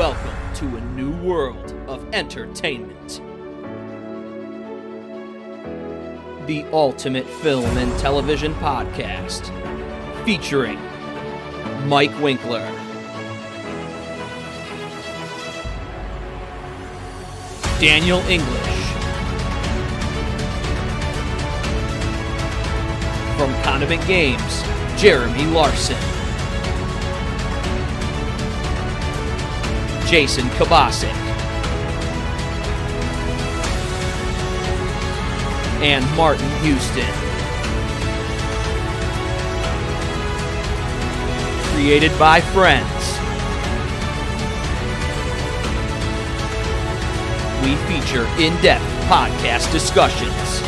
Welcome to a new world of entertainment. The Ultimate Film and Television Podcast, featuring Mike Winkler, Daniel English, from Condiment Games, Jeremy Larson. Jason Kabasic. And Martin Houston. Created by friends. We feature in depth podcast discussions,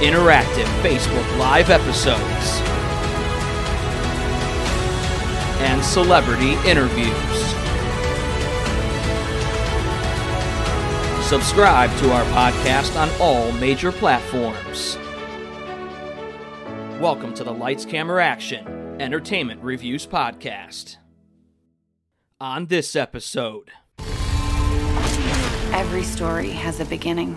interactive Facebook Live episodes celebrity interviews. Subscribe to our podcast on all major platforms. Welcome to the Lights Camera Action Entertainment Reviews Podcast. On this episode, Every story has a beginning.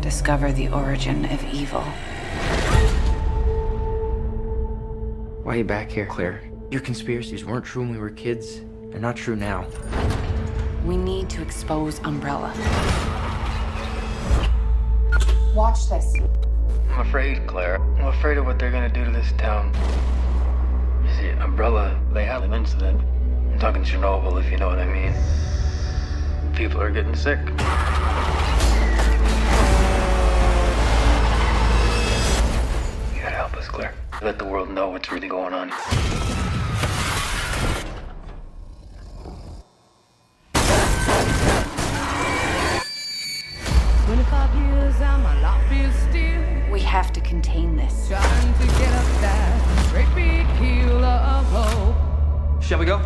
Discover the origin of evil. Why are you back here, Claire? Your conspiracies weren't true when we were kids. They're not true now. We need to expose Umbrella. Watch this. I'm afraid, Claire. I'm afraid of what they're gonna do to this town. You see, Umbrella, they had an incident. I'm talking Chernobyl, if you know what I mean. People are getting sick. Let the world know what's really going on. Twenty-five years and my life is still We have to contain this. trying to get up that great big hill of hope Shall we go?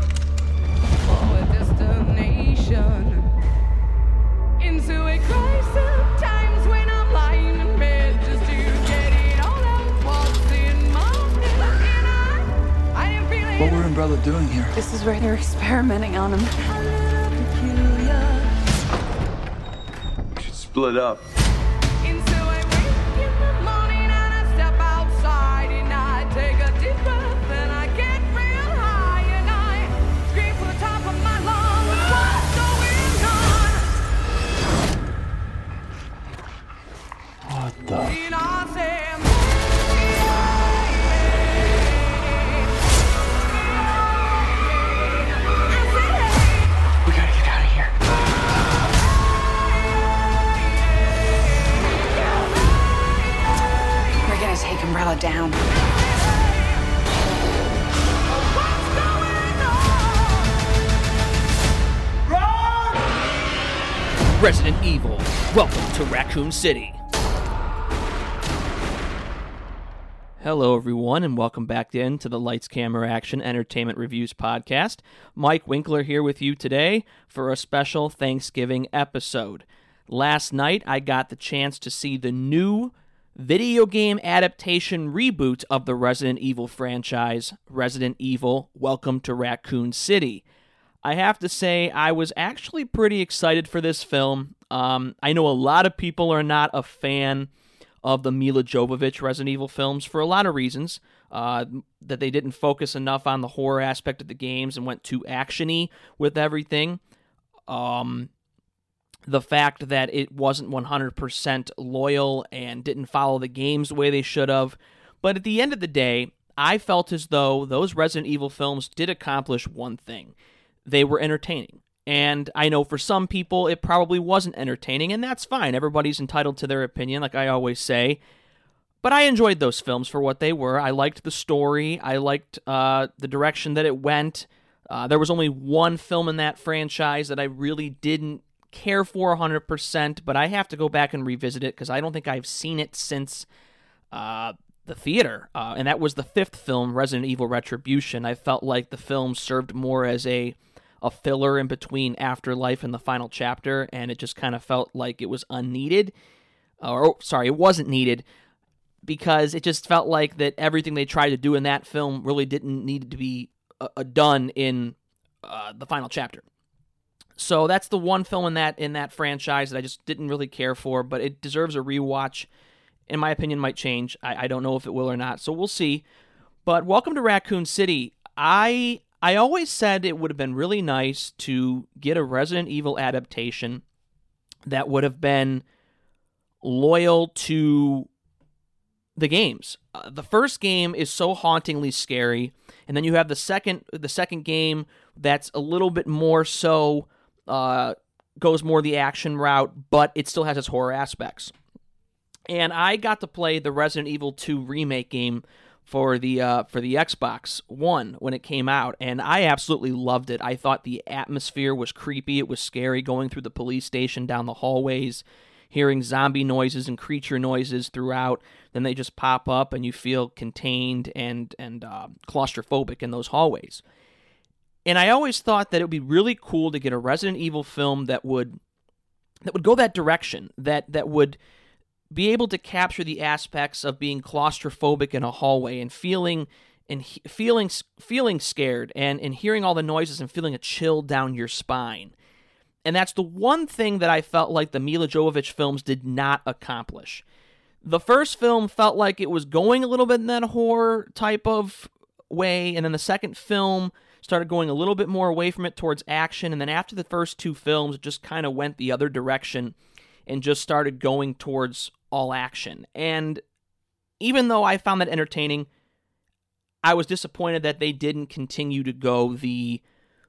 Doing here? This is where they're experimenting on him. a should. Split up. Raccoon City. Hello, everyone, and welcome back in to the Lights Camera Action Entertainment Reviews podcast. Mike Winkler here with you today for a special Thanksgiving episode. Last night, I got the chance to see the new video game adaptation reboot of the Resident Evil franchise, Resident Evil Welcome to Raccoon City. I have to say, I was actually pretty excited for this film. Um, I know a lot of people are not a fan of the Milla Jovovich Resident Evil films for a lot of reasons. Uh, that they didn't focus enough on the horror aspect of the games and went too actiony with everything. Um, the fact that it wasn't 100% loyal and didn't follow the games the way they should have. But at the end of the day, I felt as though those Resident Evil films did accomplish one thing they were entertaining. And I know for some people it probably wasn't entertaining, and that's fine. Everybody's entitled to their opinion, like I always say. But I enjoyed those films for what they were. I liked the story, I liked uh, the direction that it went. Uh, there was only one film in that franchise that I really didn't care for 100%, but I have to go back and revisit it because I don't think I've seen it since uh, the theater. Uh, and that was the fifth film, Resident Evil Retribution. I felt like the film served more as a a filler in between Afterlife and the final chapter, and it just kind of felt like it was unneeded. Or, oh, sorry, it wasn't needed because it just felt like that everything they tried to do in that film really didn't need to be uh, uh, done in uh, the final chapter. So that's the one film in that in that franchise that I just didn't really care for, but it deserves a rewatch. In my opinion, might change. I, I don't know if it will or not, so we'll see. But welcome to Raccoon City. I I always said it would have been really nice to get a Resident Evil adaptation that would have been loyal to the games. Uh, the first game is so hauntingly scary, and then you have the second the second game that's a little bit more so uh, goes more the action route, but it still has its horror aspects. And I got to play the Resident Evil 2 remake game for the uh, for the Xbox One when it came out, and I absolutely loved it. I thought the atmosphere was creepy. It was scary going through the police station down the hallways, hearing zombie noises and creature noises throughout. Then they just pop up, and you feel contained and and uh, claustrophobic in those hallways. And I always thought that it would be really cool to get a Resident Evil film that would that would go that direction. That that would be able to capture the aspects of being claustrophobic in a hallway and feeling and he, feeling feeling scared and and hearing all the noises and feeling a chill down your spine. And that's the one thing that I felt like the Milla Jovovich films did not accomplish. The first film felt like it was going a little bit in that horror type of way, and then the second film started going a little bit more away from it towards action, and then after the first two films, it just kind of went the other direction and just started going towards all action. And even though I found that entertaining, I was disappointed that they didn't continue to go the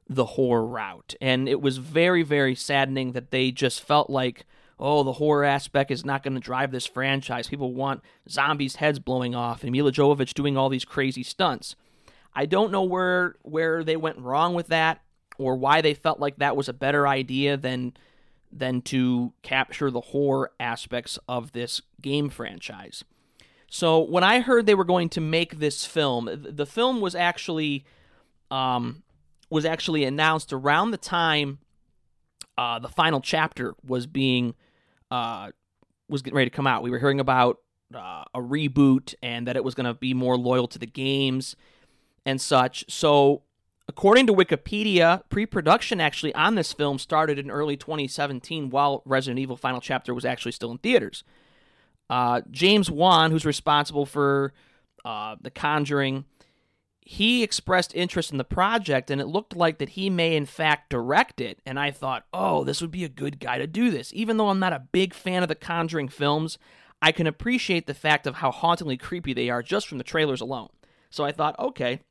the horror route. And it was very very saddening that they just felt like oh, the horror aspect is not going to drive this franchise. People want zombies' heads blowing off and Milla Jovovich doing all these crazy stunts. I don't know where where they went wrong with that or why they felt like that was a better idea than than to capture the horror aspects of this game franchise. So when I heard they were going to make this film, the film was actually um, was actually announced around the time uh, the final chapter was being uh, was getting ready to come out. We were hearing about uh, a reboot and that it was going to be more loyal to the games and such. So According to Wikipedia, pre production actually on this film started in early 2017 while Resident Evil Final Chapter was actually still in theaters. Uh, James Wan, who's responsible for uh, The Conjuring, he expressed interest in the project and it looked like that he may in fact direct it. And I thought, oh, this would be a good guy to do this. Even though I'm not a big fan of the Conjuring films, I can appreciate the fact of how hauntingly creepy they are just from the trailers alone. So I thought, okay,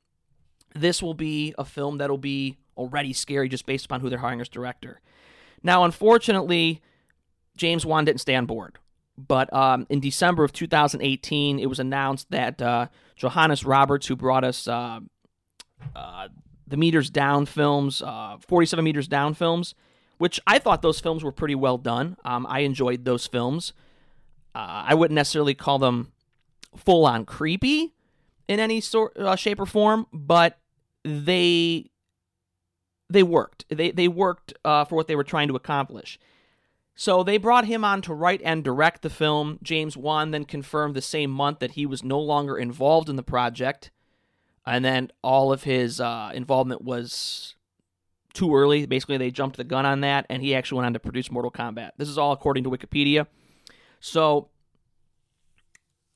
this will be a film that'll be already scary just based upon who they're hiring as director. Now, unfortunately, James Wan didn't stay on board. But um, in December of 2018, it was announced that uh, Johannes Roberts, who brought us uh, uh, the Meters Down films, uh, 47 Meters Down films, which I thought those films were pretty well done. Um, I enjoyed those films. Uh, I wouldn't necessarily call them full on creepy in any sort, uh, shape, or form, but they they worked. They they worked uh, for what they were trying to accomplish. So they brought him on to write and direct the film. James Wan then confirmed the same month that he was no longer involved in the project, and then all of his uh, involvement was too early. Basically, they jumped the gun on that, and he actually went on to produce Mortal Kombat. This is all according to Wikipedia. So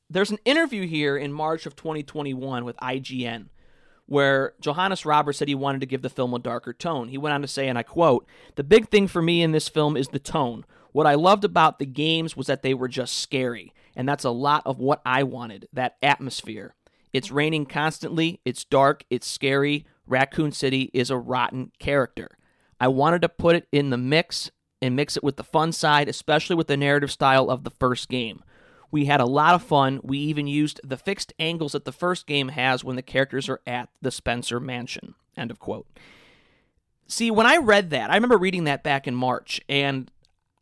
there's an interview here in March of 2021 with IGN where Johannes Roberts said he wanted to give the film a darker tone. He went on to say, and I quote, The big thing for me in this film is the tone. What I loved about the games was that they were just scary, and that's a lot of what I wanted that atmosphere. It's raining constantly, it's dark, it's scary. Raccoon City is a rotten character. I wanted to put it in the mix and mix it with the fun side, especially with the narrative style of the first game. We had a lot of fun. We even used the fixed angles that the first game has when the characters are at the Spencer mansion. End of quote. See, when I read that, I remember reading that back in March, and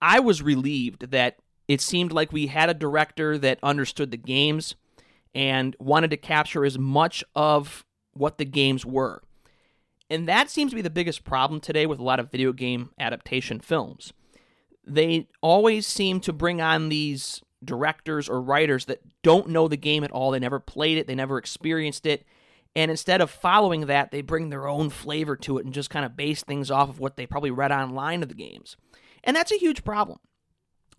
I was relieved that it seemed like we had a director that understood the games and wanted to capture as much of what the games were. And that seems to be the biggest problem today with a lot of video game adaptation films. They always seem to bring on these directors or writers that don't know the game at all. They never played it, they never experienced it. And instead of following that, they bring their own flavor to it and just kind of base things off of what they probably read online of the games. And that's a huge problem.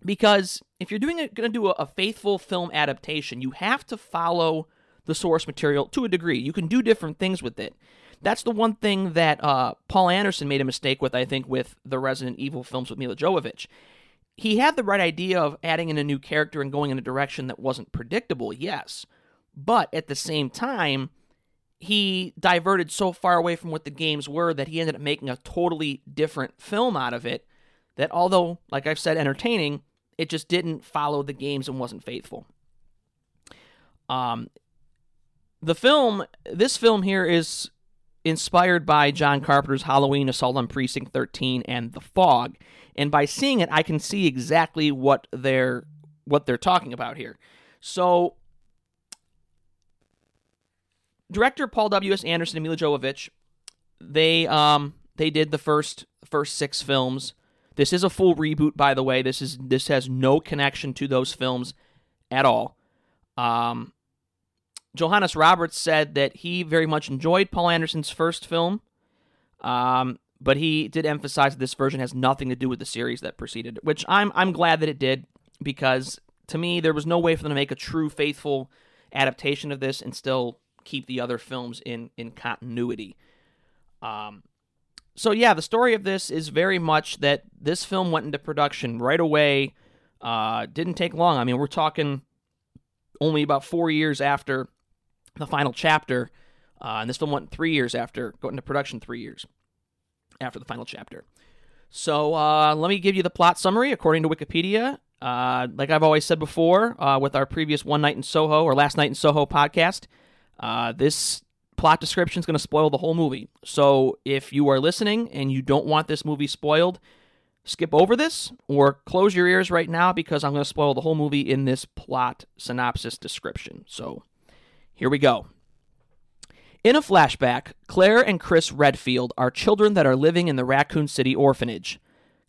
Because if you're doing going to do a, a faithful film adaptation, you have to follow the source material to a degree. You can do different things with it. That's the one thing that uh, Paul Anderson made a mistake with, I think, with the Resident Evil films with Milla Jovovich. He had the right idea of adding in a new character and going in a direction that wasn't predictable, yes. But at the same time, he diverted so far away from what the games were that he ended up making a totally different film out of it. That although, like I've said, entertaining, it just didn't follow the games and wasn't faithful. Um, the film, this film here is inspired by John Carpenter's Halloween, Assault on Precinct 13, and The Fog. And by seeing it, I can see exactly what they're what they're talking about here. So, director Paul W. S. Anderson and Milla Jovovich, they um they did the first first six films. This is a full reboot, by the way. This is this has no connection to those films at all. Um, Johannes Roberts said that he very much enjoyed Paul Anderson's first film, um, but he did emphasize that this version has nothing to do with the series that preceded which I'm I'm glad that it did because to me there was no way for them to make a true faithful adaptation of this and still keep the other films in in continuity. Um, so yeah, the story of this is very much that this film went into production right away. Uh, didn't take long. I mean, we're talking only about four years after the final chapter, uh, and this film went three years after going into production. Three years after the final chapter. So uh, let me give you the plot summary according to Wikipedia. Uh, like I've always said before, uh, with our previous One Night in Soho or Last Night in Soho podcast, uh, this plot description is going to spoil the whole movie. So if you are listening and you don't want this movie spoiled, skip over this or close your ears right now because I'm going to spoil the whole movie in this plot synopsis description. So here we go. In a flashback, Claire and Chris Redfield are children that are living in the Raccoon City orphanage.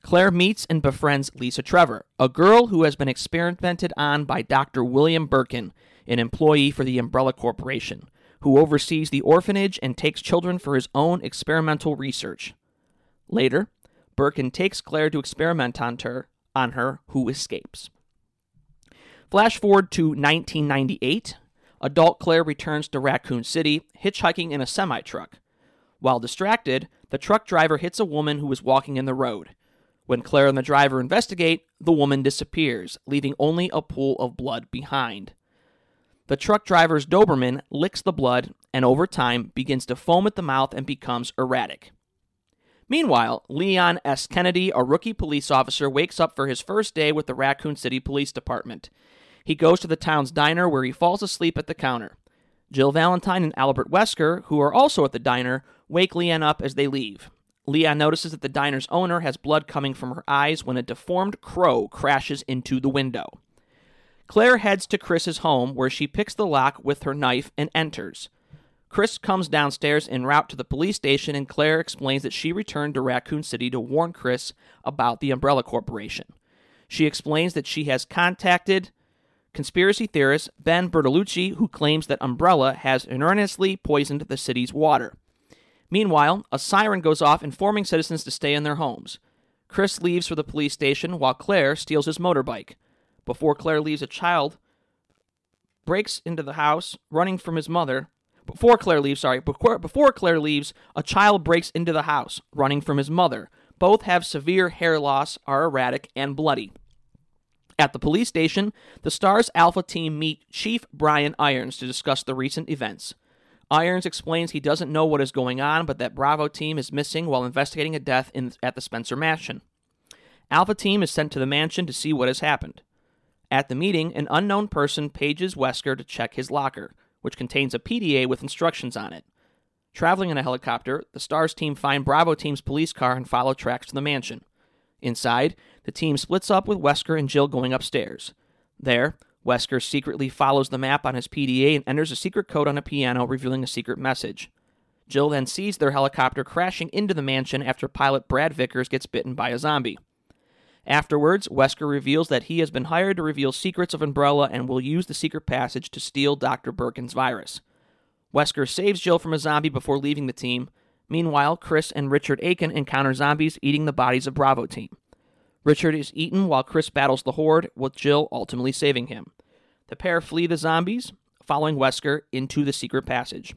Claire meets and befriends Lisa Trevor, a girl who has been experimented on by Dr. William Birkin, an employee for the Umbrella Corporation, who oversees the orphanage and takes children for his own experimental research. Later, Birkin takes Claire to experiment on her, on her who escapes. Flash forward to 1998. Adult Claire returns to Raccoon City, hitchhiking in a semi truck. While distracted, the truck driver hits a woman who is walking in the road. When Claire and the driver investigate, the woman disappears, leaving only a pool of blood behind. The truck driver's Doberman licks the blood and over time begins to foam at the mouth and becomes erratic. Meanwhile, Leon S. Kennedy, a rookie police officer, wakes up for his first day with the Raccoon City Police Department. He goes to the town's diner where he falls asleep at the counter. Jill Valentine and Albert Wesker, who are also at the diner, wake Leon up as they leave. Leon notices that the diner's owner has blood coming from her eyes when a deformed crow crashes into the window. Claire heads to Chris's home where she picks the lock with her knife and enters. Chris comes downstairs en route to the police station, and Claire explains that she returned to Raccoon City to warn Chris about the Umbrella Corporation. She explains that she has contacted conspiracy theorist Ben Bertolucci, who claims that Umbrella has erroneously poisoned the city's water. Meanwhile, a siren goes off informing citizens to stay in their homes. Chris leaves for the police station while Claire steals his motorbike. Before Claire leaves, a child breaks into the house, running from his mother. Before Claire leaves, sorry, before, before Claire leaves, a child breaks into the house, running from his mother. Both have severe hair loss, are erratic, and bloody. At the police station, the STARS Alpha team meet Chief Brian Irons to discuss the recent events. Irons explains he doesn't know what is going on, but that Bravo team is missing while investigating a death in, at the Spencer Mansion. Alpha team is sent to the mansion to see what has happened. At the meeting, an unknown person pages Wesker to check his locker, which contains a PDA with instructions on it. Traveling in a helicopter, the STARS team find Bravo team's police car and follow tracks to the mansion. Inside, the team splits up with Wesker and Jill going upstairs. There, Wesker secretly follows the map on his PDA and enters a secret code on a piano, revealing a secret message. Jill then sees their helicopter crashing into the mansion after pilot Brad Vickers gets bitten by a zombie. Afterwards, Wesker reveals that he has been hired to reveal secrets of Umbrella and will use the secret passage to steal Dr. Birkin's virus. Wesker saves Jill from a zombie before leaving the team. Meanwhile, Chris and Richard Aiken encounter zombies eating the bodies of Bravo team. Richard is eaten while Chris battles the horde, with Jill ultimately saving him. The pair flee the zombies, following Wesker into the secret passage.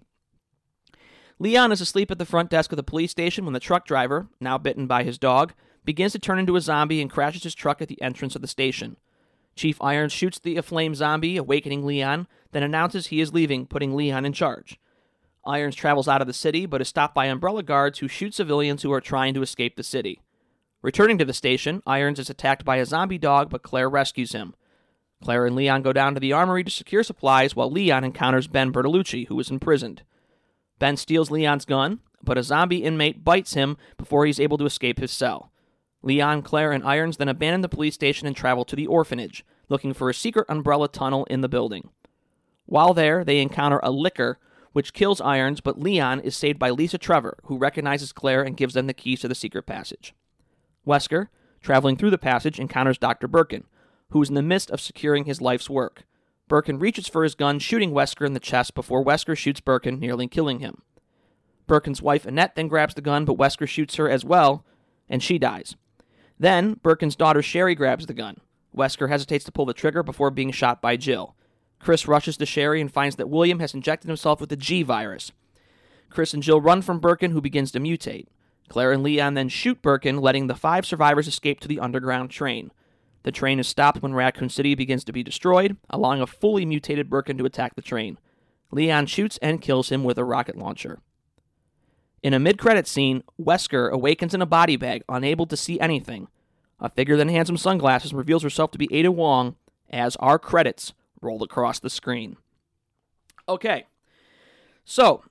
Leon is asleep at the front desk of the police station when the truck driver, now bitten by his dog, begins to turn into a zombie and crashes his truck at the entrance of the station. Chief Irons shoots the aflame zombie, awakening Leon, then announces he is leaving, putting Leon in charge. Irons travels out of the city, but is stopped by umbrella guards who shoot civilians who are trying to escape the city. Returning to the station, Irons is attacked by a zombie dog, but Claire rescues him. Claire and Leon go down to the armory to secure supplies while Leon encounters Ben Bertolucci, who is imprisoned. Ben steals Leon's gun, but a zombie inmate bites him before he's able to escape his cell. Leon, Claire, and Irons then abandon the police station and travel to the orphanage, looking for a secret umbrella tunnel in the building. While there, they encounter a licker, which kills Irons, but Leon is saved by Lisa Trevor, who recognizes Claire and gives them the keys to the secret passage. Wesker, traveling through the passage, encounters Dr. Birkin, who is in the midst of securing his life's work. Birkin reaches for his gun, shooting Wesker in the chest before Wesker shoots Birkin, nearly killing him. Birkin's wife Annette then grabs the gun, but Wesker shoots her as well, and she dies. Then, Birkin's daughter Sherry grabs the gun. Wesker hesitates to pull the trigger before being shot by Jill. Chris rushes to Sherry and finds that William has injected himself with the G virus. Chris and Jill run from Birkin, who begins to mutate. Claire and Leon then shoot Birkin, letting the five survivors escape to the underground train. The train is stopped when Raccoon City begins to be destroyed, allowing a fully mutated Birkin to attack the train. Leon shoots and kills him with a rocket launcher. In a mid credit scene, Wesker awakens in a body bag, unable to see anything. A figure then hands him sunglasses reveals herself to be Ada Wong as our credits roll across the screen. Okay, so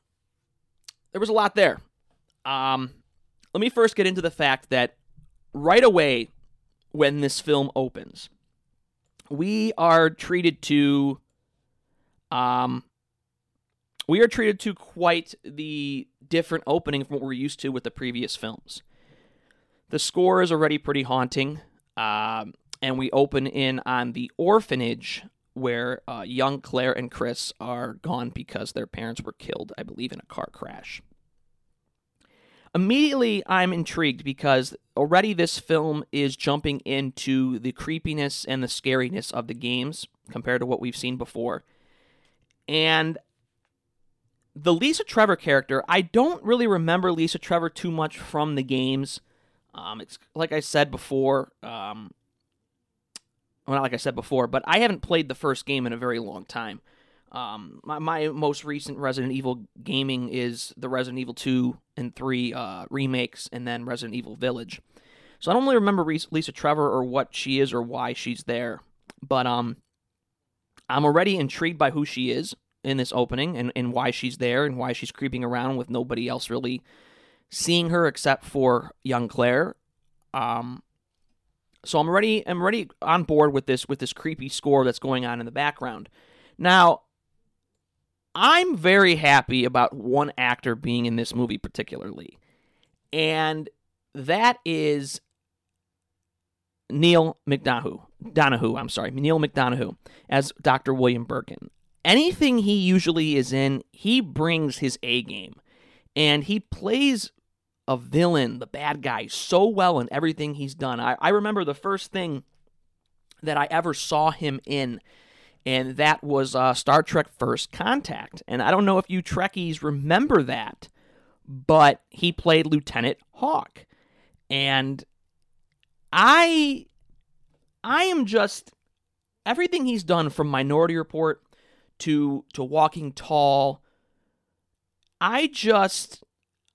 there was a lot there. Um, let me first get into the fact that right away when this film opens, we are treated to um, we are treated to quite the different opening from what we're used to with the previous films. The score is already pretty haunting, um, and we open in on the orphanage where uh, young Claire and Chris are gone because their parents were killed, I believe, in a car crash. Immediately, I'm intrigued because already this film is jumping into the creepiness and the scariness of the games compared to what we've seen before. And the Lisa Trevor character, I don't really remember Lisa Trevor too much from the games. Um, it's like I said before. Um, well, not like I said before, but I haven't played the first game in a very long time. Um, my, my most recent Resident Evil gaming is the Resident Evil 2 and 3 uh, remakes, and then Resident Evil Village. So I don't really remember Lisa Trevor or what she is or why she's there, but um, I'm already intrigued by who she is in this opening and, and why she's there and why she's creeping around with nobody else really seeing her except for young Claire. Um, so I'm already I'm already on board with this with this creepy score that's going on in the background. Now, I'm very happy about one actor being in this movie particularly, and that is Neal McDonough. Donahue, I'm sorry, Neal McDonough as Dr. William Birkin anything he usually is in, he brings his A game. And he plays a villain, the bad guy, so well in everything he's done. I, I remember the first thing that I ever saw him in, and that was uh, Star Trek First Contact. And I don't know if you Trekkies remember that, but he played Lieutenant Hawk. And I I am just everything he's done from Minority Report to to Walking Tall. I just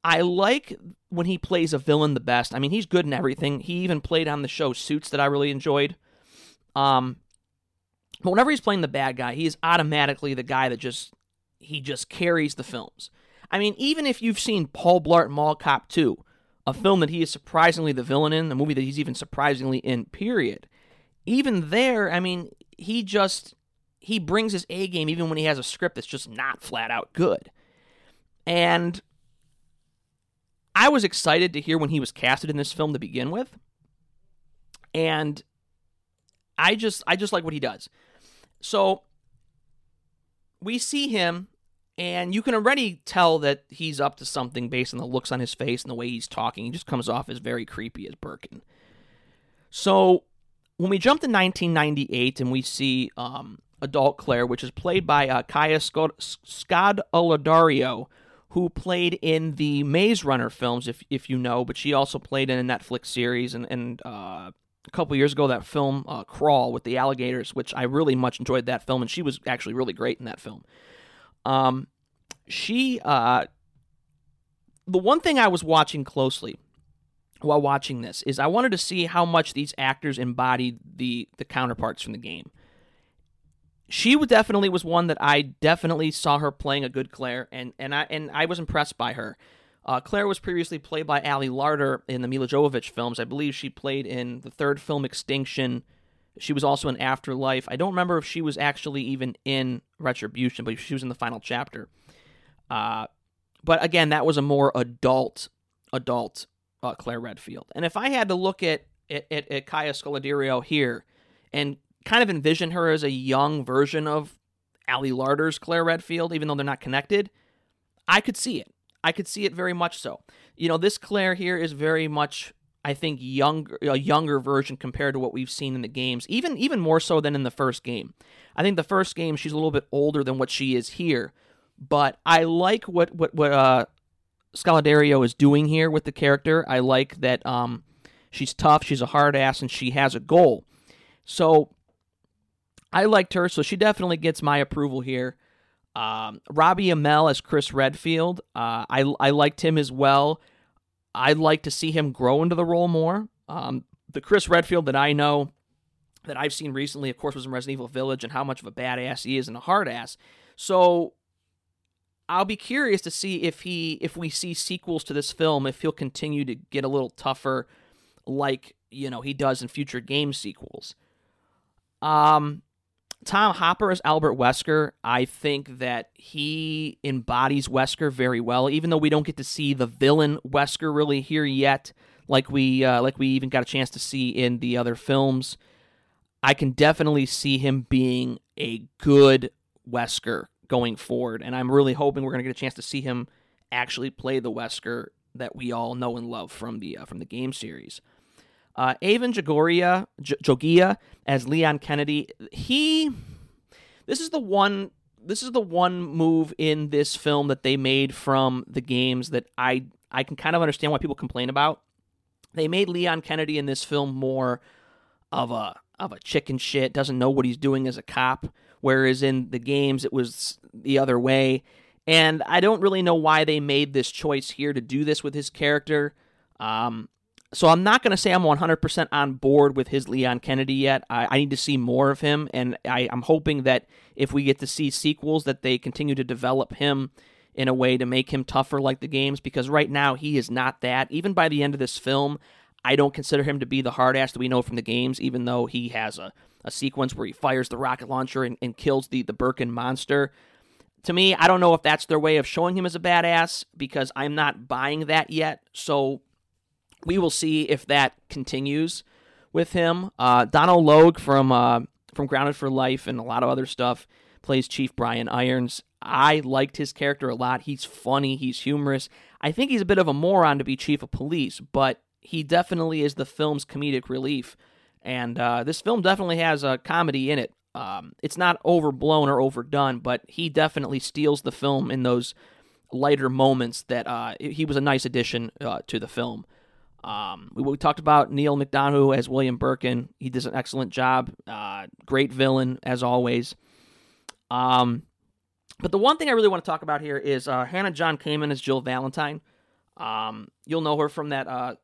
I like when he plays a villain the best. I mean, he's good in everything. He even played on the show Suits that I really enjoyed. Um but whenever he's playing the bad guy, he is automatically the guy that just he just carries the films. I mean, even if you've seen Paul Blart Mall Cop 2, a film that he is surprisingly the villain in, a movie that he's even surprisingly in, period. Even there, I mean, he just he brings his A game even when he has a script that's just not flat out good. And I was excited to hear when he was casted in this film to begin with. and I just I just like what he does. So we see him and you can already tell that he's up to something based on the looks on his face and the way he's talking. He just comes off as very creepy as Birkin. So when we jump to 1998 and we see um, adult Claire, which is played by uh, Kaya Scod Oladario, who played in the Maze Runner films, if if you know, but she also played in a Netflix series and and uh, a couple years ago that film uh, Crawl with the alligators, which I really much enjoyed that film, and she was actually really great in that film. Um, she uh, the one thing I was watching closely while watching this is I wanted to see how much these actors embodied the the counterparts from the game. She definitely was one that I definitely saw her playing a good Claire, and and I and I was impressed by her. Uh, Claire was previously played by Ali Larter in the Milla Jovovich films. I believe she played in the third film Extinction. She was also in Afterlife. I don't remember if she was actually even in Retribution, but she was in the final chapter. Uh, but again, that was a more adult, adult uh, Claire Redfield. And if I had to look at at, at, Kaya here and kind of envision her as a young version of Ali Larter's Claire Redfield, even though they're not connected, I could see it. I could see it very much so. You know, this Claire here is very much, I think, younger a younger version compared to what we've seen in the games, even even more so than in the first game. I think the first game she's a little bit older than what she is here, but I like what what what uh, Scodelario is doing here with the character. I like that um, she's tough, she's a hard ass, and she has a goal. So I liked her, so she definitely gets my approval here. Um, Robbie Amell as Chris Redfield, uh, I I liked him as well. I'd like to see him grow into the role more. Um, the Chris Redfield that I know, that I've seen recently, of course, was in Resident Evil Village, and how much of a badass he is and a hard ass. So I'll be curious to see if he if we see sequels to this film if he'll continue to get a little tougher like you know he does in future game sequels. Um Tom Hopper as Albert Wesker, I think that he embodies Wesker very well even though we don't get to see the villain Wesker really here yet like we uh, like we even got a chance to see in the other films. I can definitely see him being a good Wesker going forward. And I'm really hoping we're going to get a chance to see him actually play the Wesker that we all know and love from the uh, from the game series. Uh, Jogoria, J- Jogia as Leon Kennedy. He, this is the one. This is the one move in this film that they made from the games that I I can kind of understand why people complain about. They made Leon Kennedy in this film more of a of a chicken shit, doesn't know what he's doing as a cop whereas in the games it was the other way. And I don't really know why they made this choice here to do this with his character. Um, so I'm not going to say I'm 100% on board with his Leon Kennedy yet. I, I need to see more of him, and I, I'm hoping that if we get to see sequels, that they continue to develop him in a way to make him tougher like the games. Because right now he is not that. Even by the end of this film, I don't consider him to be the hard ass that we know from the games, even though he has a a sequence where he fires the rocket launcher and, and kills the, the Birkin monster. To me, I don't know if that's their way of showing him as a badass because I'm not buying that yet. So we will see if that continues with him. Uh, Donal Logue from uh, from Grounded for Life and a lot of other stuff plays Chief Brian Irons. I liked his character a lot. He's funny, he's humorous. I think he's a bit of a moron to be chief of police, but he definitely is the film's comedic relief. And uh, this film definitely has a comedy in it. Um, it's not overblown or overdone, but he definitely steals the film in those lighter moments that uh, he was a nice addition uh, to the film. Um, we, we, talked about Neal McDonough as William Birkin. He does an excellent job. Uh, great villain, as always. Um, but the one thing I really want to talk about here is uh, Hannah John Kamen as Jill Valentine. Um, you'll know her from that uh,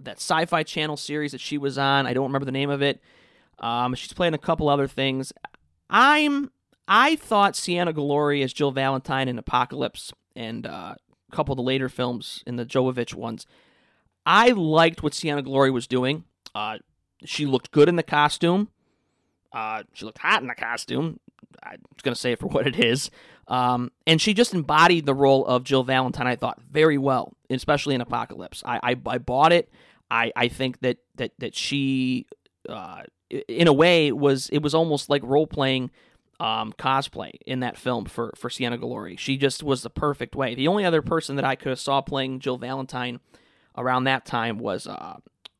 that Sci-Fi Channel series that she was on. I don't remember the name of it. Um, she's playing a couple other things. I'm I thought Sienna Guillory as Jill Valentine in Apocalypse and uh, a couple of the later films in the Jovovich ones. I liked what Sienna Guillory was doing. Uh, she looked good in the costume. Uh, she looked hot in the costume. I'm going to say it for what it is. Um, and she just embodied the role of Jill Valentine, I thought, very well, especially in Apocalypse. I, I, I bought it. I I think that that that she, uh, in a way, was it was almost like role playing. Um, cosplay in that film for for Sienna Guillory. She just was the perfect way. The only other person that I could have saw playing Jill Valentine around that time was uh,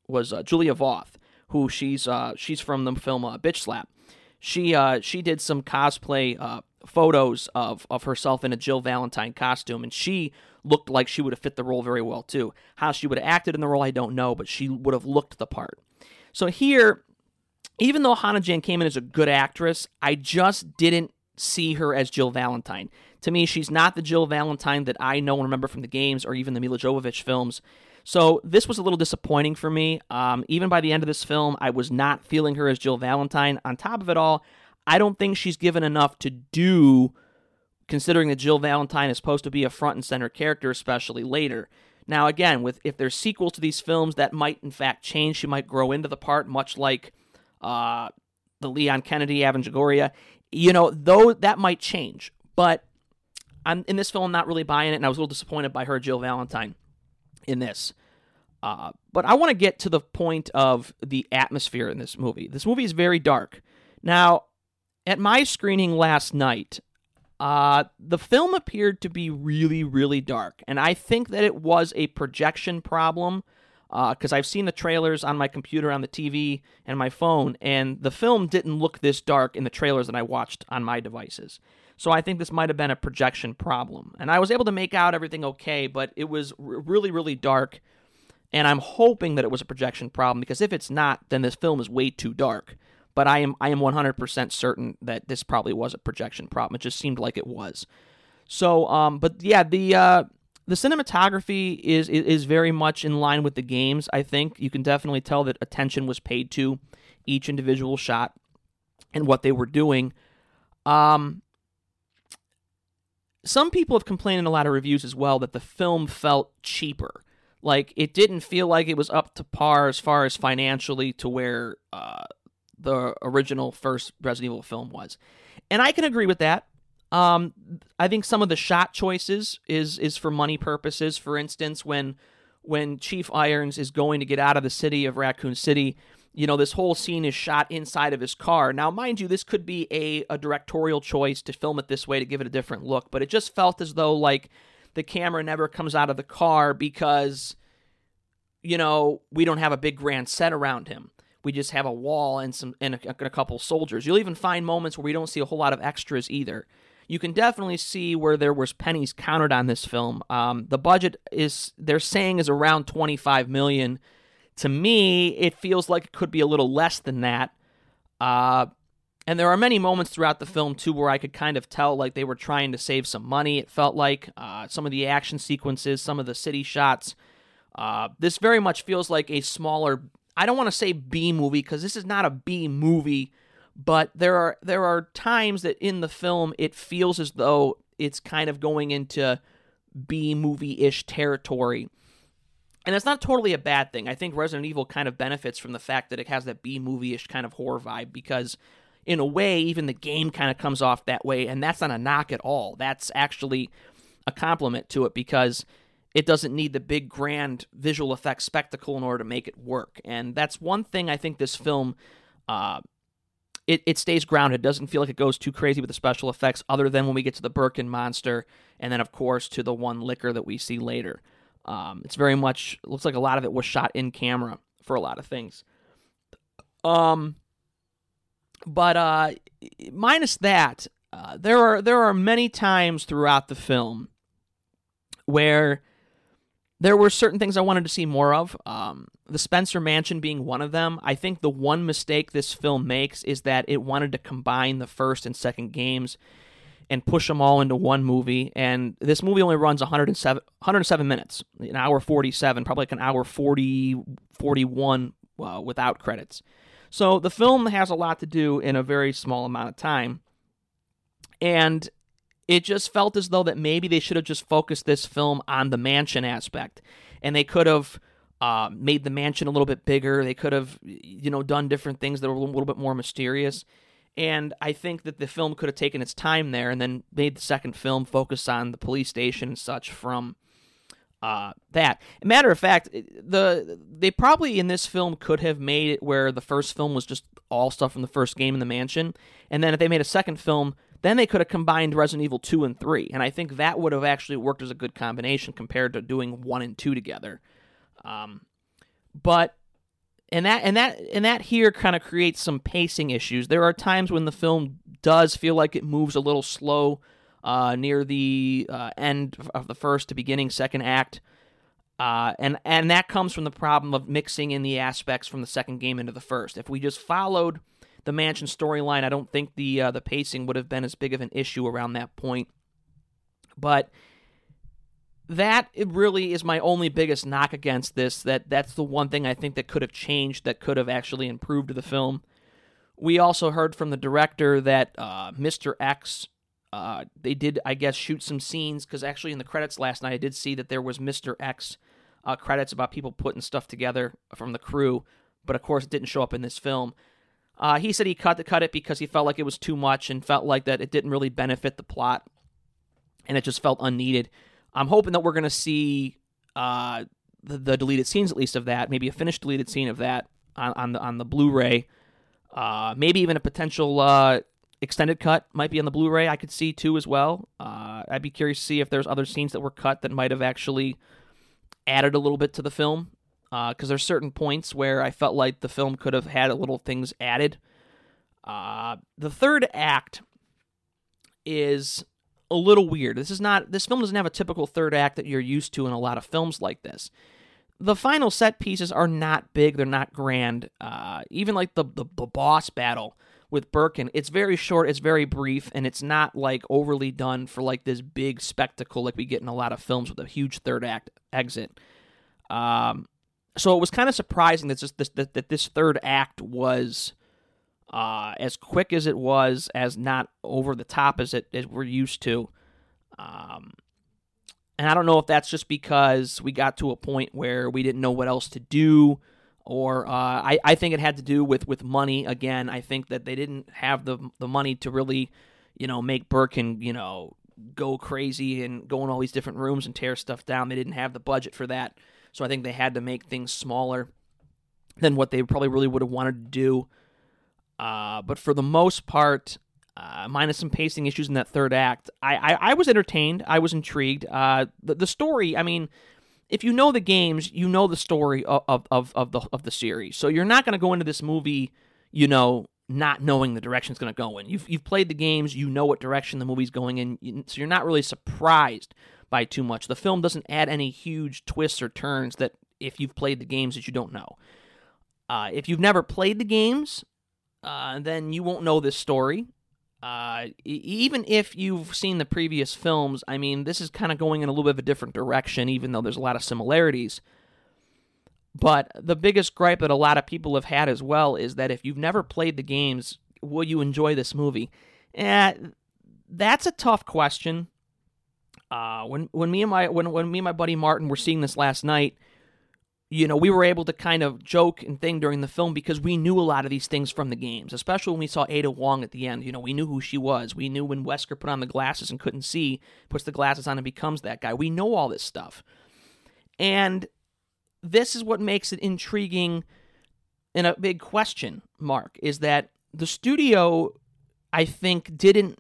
was uh, Julia Voth, who she's uh, she's from the film uh, Bitch Slap. She uh, she did some cosplay photos of of herself in a Jill Valentine costume, and she looked like she would have fit the role very well too. How she would have acted in the role, I don't know, but she would have looked the part. So here, even though Hannah John-Kamen as a good actress, I just didn't see her as Jill Valentine. To me, she's not the Jill Valentine that I know and remember from the games or even the Milla Jovovich films. So this was a little disappointing for me. Um, even by the end of this film, I was not feeling her as Jill Valentine. On top of it all, I don't think she's given enough to do, considering that Jill Valentine is supposed to be a front and center character, especially later. Now, again, with if there's sequels to these films, that might in fact change. She might grow into the part, much like uh, the Leon Kennedy Avengoria. You know, though that might change. But I'm in this film, I'm not really buying it, and I was a little disappointed by her, Jill Valentine, in this. Uh, but I want to get to the point of the atmosphere in this movie. This movie is very dark. Now, at my screening last night, uh, the film appeared to be really, really dark, and I think that it was a projection problem because uh, I've seen the trailers on my computer, on the TV, and my phone, and the film didn't look this dark in the trailers that I watched on my devices. So I think this might have been a projection problem, and I was able to make out everything okay, but it was really, really dark. And I'm hoping that it was a projection problem because if it's not, then this film is way too dark but I am I am 100% certain that this probably was a projection problem. It just seemed like it was. So, um, but yeah, the uh, the cinematography is, is is very much in line with the games. I think you can definitely tell that attention was paid to each individual shot and what they were doing. Um, some people have complained in a lot of reviews as well that the film felt cheaper. Like it didn't feel like it was up to par as far as financially to where uh, the original first Resident Evil film was. And I can agree with that. Um, I think some of the shot choices is is for money purposes. For instance, when when Chief Irons is going to get out of the city of Raccoon City, you know, this whole scene is shot inside of his car. Now, mind you, this could be a, a directorial choice to film it this way to give it a different look, but it just felt as though like the camera never comes out of the car because you know, we don't have a big grand set around him we just have a wall and some and a, a couple soldiers. You'll even find moments where we don't see a whole lot of extras either. You can definitely see where there was pennies counted on this film. Um, the budget is they're saying is around 25 million. To me, it feels like it could be a little less than that. Uh, and there are many moments throughout the film too where I could kind of tell like they were trying to save some money. It felt like uh, some of the action sequences, some of the city shots. Uh, this very much feels like a smaller I don't want to say B movie because this is not a B movie, but there are there are times that in the film it feels as though it's kind of going into B movie ish territory. And that's not totally a bad thing. I think Resident Evil kind of benefits from the fact that it has that B movie ish kind of horror vibe because, in a way, even the game kind of comes off that way. And that's not a knock at all. That's actually a compliment to it because it doesn't need the big grand visual effects spectacle in order to make it work. And that's one thing I think this film uh, it, it stays grounded. It doesn't feel like it goes too crazy with the special effects, other than when we get to the Birkin monster, and then of course to the one licker that we see later. Um, it's very much looks like a lot of it was shot in camera for a lot of things. Um, but uh, minus that, uh, there are there are many times throughout the film where there were certain things I wanted to see more of. Um, the Spencer Mansion being one of them. I think the one mistake this film makes is that it wanted to combine the first and second games and push them all into one movie. And this movie only runs 107, 107 minutes, an hour 47, probably like an hour 40, 41 uh, without credits. So the film has a lot to do in a very small amount of time. And it just felt as though that maybe they should have just focused this film on the mansion aspect and they could have uh, made the mansion a little bit bigger they could have you know done different things that were a little bit more mysterious and i think that the film could have taken its time there and then made the second film focus on the police station and such from uh, that. Matter of fact, the they probably in this film could have made it where the first film was just all stuff from the first game in the mansion, and then if they made a second film, then they could have combined Resident Evil two and three, and I think that would have actually worked as a good combination compared to doing one and two together. Um, but and that and that and that here kind of creates some pacing issues. There are times when the film does feel like it moves a little slow uh, near the uh, end of the first to beginning second act. Uh, and and that comes from the problem of mixing in the aspects from the second game into the first. If we just followed the mansion storyline, I don't think the uh, the pacing would have been as big of an issue around that point. But that really is my only biggest knock against this. That that's the one thing I think that could have changed, that could have actually improved the film. We also heard from the director that uh, Mr. X, uh, they did, I guess, shoot some scenes because actually in the credits last night I did see that there was Mr. X uh, credits about people putting stuff together from the crew, but of course it didn't show up in this film. Uh, he said he cut the cut it because he felt like it was too much and felt like that it didn't really benefit the plot, and it just felt unneeded. I'm hoping that we're going to see uh, the, the, deleted scenes, at least of that, maybe a finished deleted scene of that on, on the on the Blu-ray. Uh, maybe even a potential uh, extended cut might be on the Blu-ray. I could see too as well. Uh, I'd be curious to see if there's other scenes that were cut that might have actually added a little bit to the film. Because there's certain points where I felt like the film could have had a little things added. Uh, the third act is a little weird. This is not this film doesn't have a typical third act that you're used to in a lot of films like this. The final set pieces are not big, they're not grand. Uh, even like the, the the boss battle with Birkin, it's very short, it's very brief, and it's not like overly done for like this big spectacle like we get in a lot of films with a huge third act exit. Um, so it was kind of surprising that this, that, that this third act was uh, as quick as it was, as not over the top as it as we're used to. Um, and I don't know if that's just because we got to a point where we didn't know what else to do, or uh, I, I think it had to do with, with money. Again, I think that they didn't have the the money to really, you know, make Birkin, you know, go crazy and go in all these different rooms and tear stuff down. They didn't have the budget for that, so I think they had to make things smaller than what they probably really would have wanted to do. Uh, but for the most part, uh, minus some pacing issues in that third act, I, I, I was entertained. I was intrigued. Uh, the, the story, I mean, if you know the games, you know the story of, of, of the of the series. So you're not going to go into this movie, you know, not knowing the direction it's going to go in. You've, you've played the games, you know what direction the movie's going in, so you're not really surprised by too much. The film doesn't add any huge twists or turns that if you've played the games that you don't know. Uh, if you've never played the games, uh, then you won't know this story. Uh, even if you've seen the previous films, I mean, this is kind of going in a little bit of a different direction, even though there's a lot of similarities. But the biggest gripe that a lot of people have had as well is that if you've never played the games, will you enjoy this movie? Eh, that's a tough question. Uh, when when me and my when when me and my buddy Martin were seeing this last night, you know, we were able to kind of joke and thing during the film because we knew a lot of these things from the games, especially when we saw Ada Wong at the end. You know, we knew who she was. We knew when Wesker put on the glasses and couldn't see, puts the glasses on and becomes that guy. We know all this stuff. And this is what makes it intriguing and a big question mark is that the studio I think didn't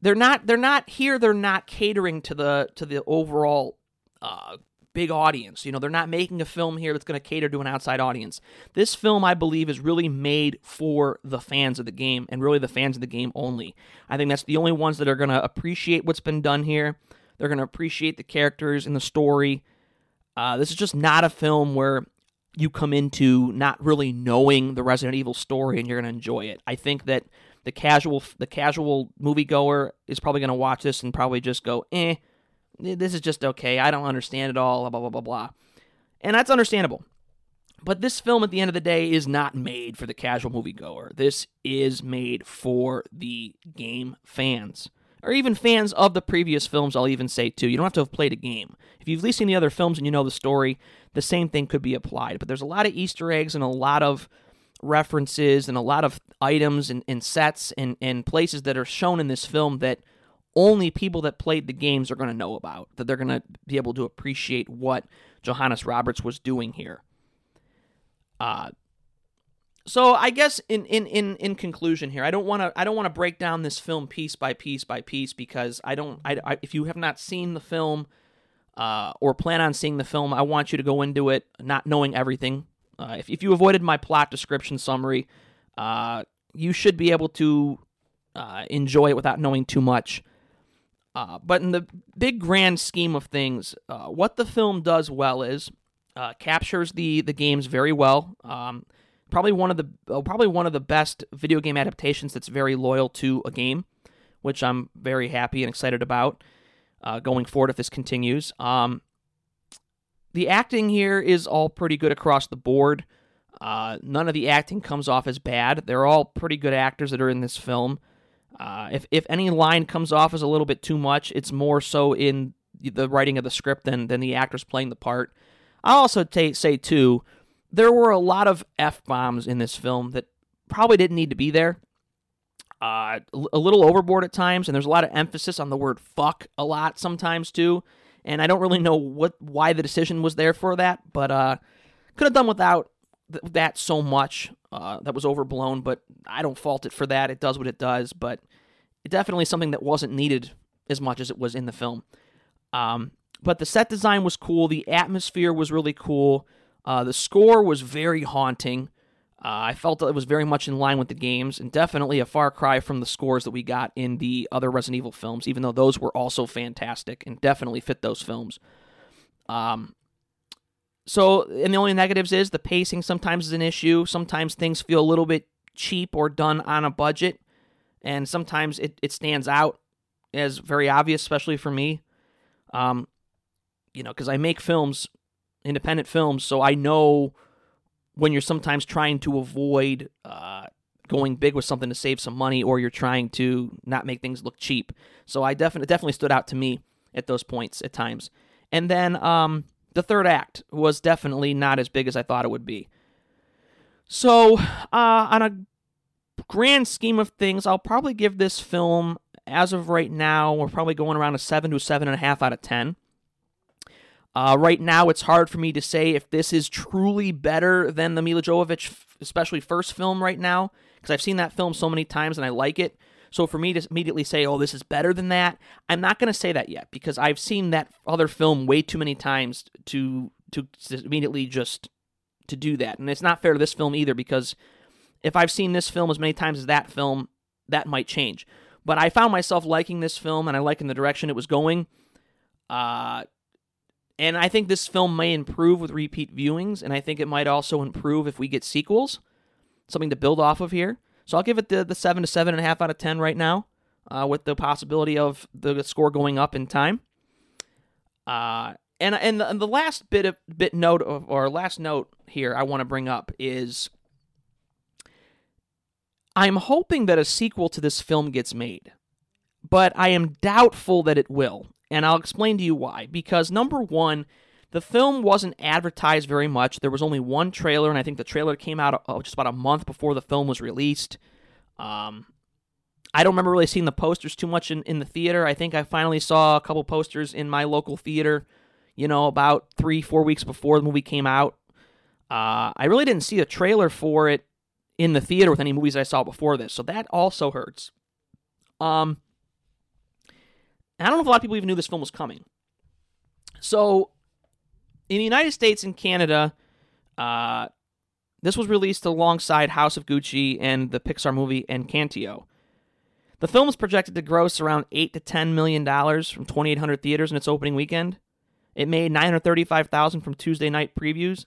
they're not they're not here they're not catering to the to the overall uh, big audience. You know, they're not making a film here that's going to cater to an outside audience. This film, I believe, is really made for the fans of the game and really the fans of the game only. I think that's the only ones that are going to appreciate what's been done here. They're going to appreciate the characters and the story. Uh, this is just not a film where you come into not really knowing the Resident Evil story and you're going to enjoy it. I think that the casual the casual moviegoer is probably going to watch this and probably just go, eh this is just okay. I don't understand it all, blah, blah, blah, blah. And that's understandable. But this film, at the end of the day, is not made for the casual moviegoer. This is made for the game fans. Or even fans of the previous films, I'll even say too. You don't have to have played a game. If you've at least seen the other films and you know the story, the same thing could be applied. But there's a lot of Easter eggs and a lot of references and a lot of items and, and sets and, and places that are shown in this film that only people that played the games are going to know about, that they're going to be able to appreciate what Johannes Roberts was doing here. Uh, so I guess in in in in conclusion here, I don't want to I don't want to break down this film piece by piece by piece because I don't I, I if you have not seen the film uh, or plan on seeing the film, I want you to go into it not knowing everything. Uh, if if you avoided my plot description summary, uh, you should be able to uh, enjoy it without knowing too much. Uh, but in the big grand scheme of things, uh, what the film does well is uh, captures the the games very well. Um, probably one of the oh, probably one of the best video game adaptations that's very loyal to a game, which I'm very happy and excited about uh, going forward if this continues. Um, the acting here is all pretty good across the board. Uh, none of the acting comes off as bad. They're all pretty good actors that are in this film. Uh, if if any line comes off as a little bit too much, it's more so in the writing of the script than than the actors playing the part. I'll also t- say too, there were a lot of f bombs in this film that probably didn't need to be there. Uh, a little overboard at times, and there's a lot of emphasis on the word "fuck" a lot sometimes too. And I don't really know what why the decision was there for that, but uh, could have done without th- that so much. Uh, that was overblown, but I don't fault it for that. It does what it does, but it definitely something that wasn't needed as much as it was in the film. Um, but the set design was cool. The atmosphere was really cool. Uh, the score was very haunting. Uh, I felt that it was very much in line with the games, and definitely a far cry from the scores that we got in the other Resident Evil films, even though those were also fantastic and definitely fit those films. Um, so, and the only negatives is the pacing sometimes is an issue. Sometimes things feel a little bit cheap or done on a budget, and sometimes it, it stands out as very obvious, especially for me. Um, you know, because I make films, independent films, so I know when you're sometimes trying to avoid uh, going big with something to save some money, or you're trying to not make things look cheap. So I definitely definitely stood out to me at those points at times. And then um, the third act was definitely not as big as I thought it would be. So uh, on a grand scheme of things, I'll probably give this film, as of right now, we're probably going around a seven to a seven and a half out of ten. Uh, right now, it's hard for me to say if this is truly better than the Milla Jovovich, especially first film right now, because I've seen that film so many times and I like it. So for me to immediately say, "Oh, this is better than that," I'm not going to say that yet because I've seen that other film way too many times to to, to immediately just to do that, and it's not fair to this film either because if I've seen this film as many times as that film, that might change. But I found myself liking this film and I liking the direction it was going. Uh, and I think this film may improve with repeat viewings, and I think it might also improve if we get sequels, something to build off of here. So I'll give it the, the seven to seven and a half out of ten right now, uh, with the possibility of the score going up in time. Uh, and and the, and the last bit of bit note of, or last note here I want to bring up is I'm hoping that a sequel to this film gets made, but I am doubtful that it will. And I'll explain to you why. Because number one, the film wasn't advertised very much. There was only one trailer, and I think the trailer came out uh, just about a month before the film was released. Um, I don't remember really seeing the posters too much in, in the theater. I think I finally saw a couple posters in my local theater, you know, about three, four weeks before the movie came out. Uh, I really didn't see a trailer for it in the theater with any movies I saw before this, so that also hurts. Um, I don't know if a lot of people even knew this film was coming. So, in the United States and Canada, uh, this was released alongside House of Gucci and the Pixar movie Encanto. The film is projected to gross around eight to ten million dollars from 2,800 theaters in its opening weekend. It made 935,000 from Tuesday night previews.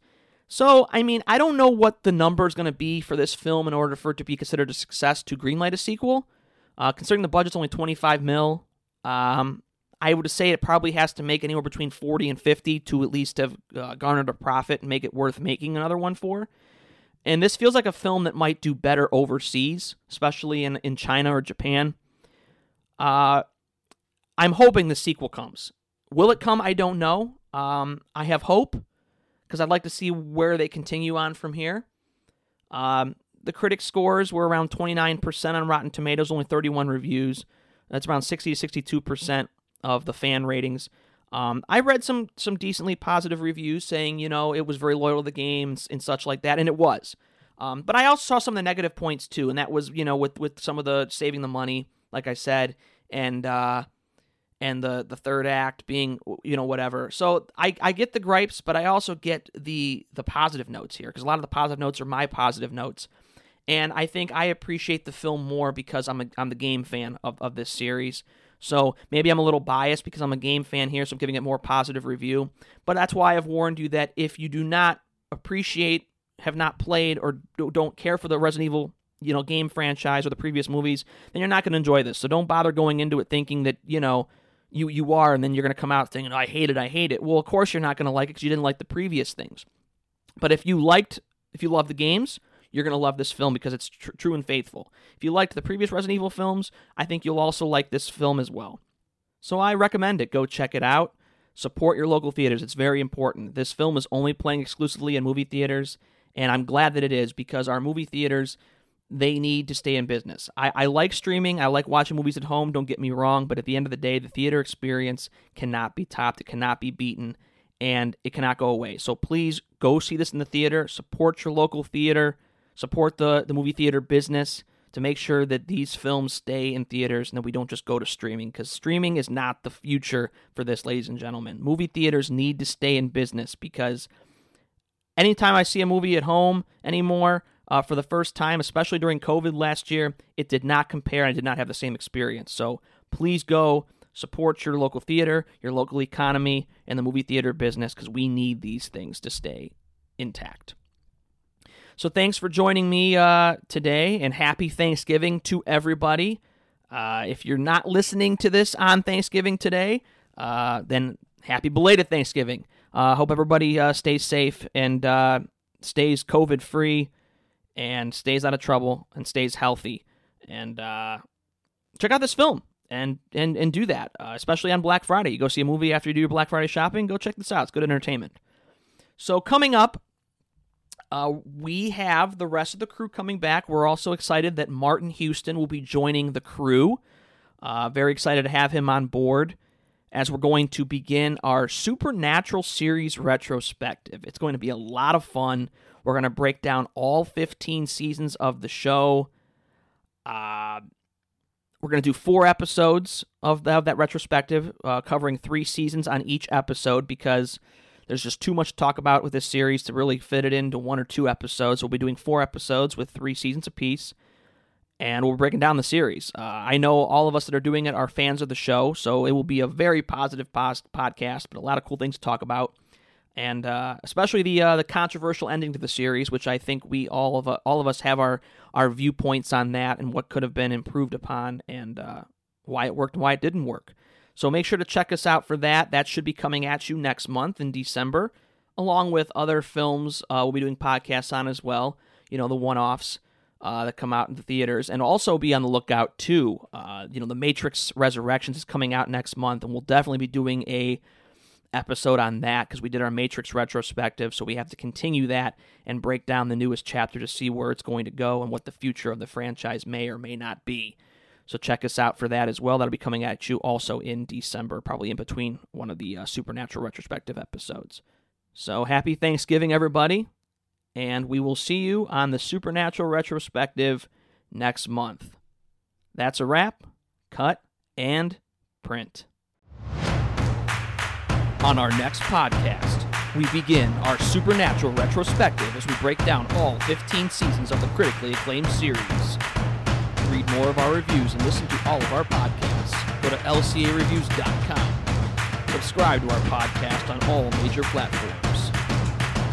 So, I mean, I don't know what the number is going to be for this film in order for it to be considered a success to greenlight a sequel. Uh, considering the budget's only 25 mil, um, I would say it probably has to make anywhere between 40 and 50 to at least have uh, garnered a profit and make it worth making another one for. And this feels like a film that might do better overseas, especially in, in China or Japan. Uh, I'm hoping the sequel comes. Will it come? I don't know. Um, I have hope because I'd like to see where they continue on from here. Um, the critic scores were around 29% on Rotten Tomatoes, only 31 reviews. That's around 60 to 62 percent of the fan ratings. Um, I read some some decently positive reviews saying you know it was very loyal to the games and such like that, and it was. Um, but I also saw some of the negative points too, and that was you know with with some of the saving the money, like I said, and uh, and the the third act being you know whatever. So I I get the gripes, but I also get the the positive notes here because a lot of the positive notes are my positive notes. And I think I appreciate the film more because I'm a, I'm the game fan of, of this series. So maybe I'm a little biased because I'm a game fan here, so I'm giving it more positive review. But that's why I've warned you that if you do not appreciate, have not played, or don't care for the Resident Evil you know game franchise or the previous movies, then you're not going to enjoy this. So don't bother going into it thinking that you know you you are, and then you're going to come out thinking, oh, "I hate it, I hate it." Well, of course you're not going to like it because you didn't like the previous things. But if you liked, if you love the games, you're going to love this film because it's tr- true and faithful. If you liked the previous Resident Evil films, I think you'll also like this film as well. So I recommend it. Go check it out. Support your local theaters. It's very important. This film is only playing exclusively in movie theaters, and I'm glad that it is because our movie theaters they need to stay in business. I, I like streaming. I like watching movies at home. Don't get me wrong, but at the end of the day, the theater experience cannot be topped. It cannot be beaten, and it cannot go away. So please go see this in the theater. Support your local theater support the, the movie theater business to make sure that these films stay in theaters and that we don't just go to streaming because streaming is not the future for this, ladies and gentlemen. Movie theaters need to stay in business because anytime I see a movie at home anymore, uh, for the first time, especially during COVID last year, it did not compare. I did not have the same experience. So please go support your local theater, your local economy, and the movie theater business because we need these things to stay intact. So thanks for joining me uh, today, and happy Thanksgiving to everybody. Uh, if you're not listening to this on Thanksgiving today, uh, then happy belated Thanksgiving. Uh, hope everybody uh, stays safe and uh, stays COVID free and stays out of trouble and stays healthy. And check out this film and and and do that, especially on Black Friday. You go see a movie after you do your Black Friday shopping. Go check this out. It's good entertainment. So coming up uh, we have the rest of the crew coming back. We're also excited that Martin Houston will be joining the crew. Uh, very excited to have him on board as we're going to begin our Supernatural series retrospective. It's going to be a lot of fun. We're going to break down all 15 seasons of the show. Uh, we're going to do four episodes of, the, of that retrospective, uh, covering three seasons on each episode because there's just too much to talk about with this series to really fit it into one or two episodes. We'll be doing four episodes with three seasons apiece, and we'll be breaking down the series. Uh, I know all of us that are doing it are fans of the show, so it will be a very positive pos- podcast, but a lot of cool things to talk about. And uh, especially the uh, the controversial ending to the series, which I think we all of uh, all of us have our our viewpoints on that and what could have been improved upon and uh, why it worked and why it didn't work. So make sure to check us out for that. That should be coming at you next month in December, along with other films uh, we'll be doing podcasts on as well. You know, the one offs uh, that come out in the theaters. And also be on the lookout, too. Uh, you know, The Matrix Resurrections is coming out next month, and we'll definitely be doing a episode on that because we did our Matrix retrospective, so we have to continue that and break down the newest chapter to see where it's going to go and what the future of the franchise may or may not be. So check us out for that as well. That'll be coming at you also in December, probably in between one of the uh, Supernatural retrospective episodes. So happy Thanksgiving, everybody. And we will see you on the Supernatural retrospective next month. That's a wrap. Cut and print. On our next podcast, we begin our Supernatural retrospective as we break down all 15 seasons of the critically acclaimed series read more of our reviews and listen to all of our podcasts, go to lcareviews.com. Subscribe to our podcast on all major platforms.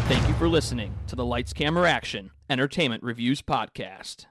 Thank you for listening to the Lights Camera Action Entertainment Reviews Podcast.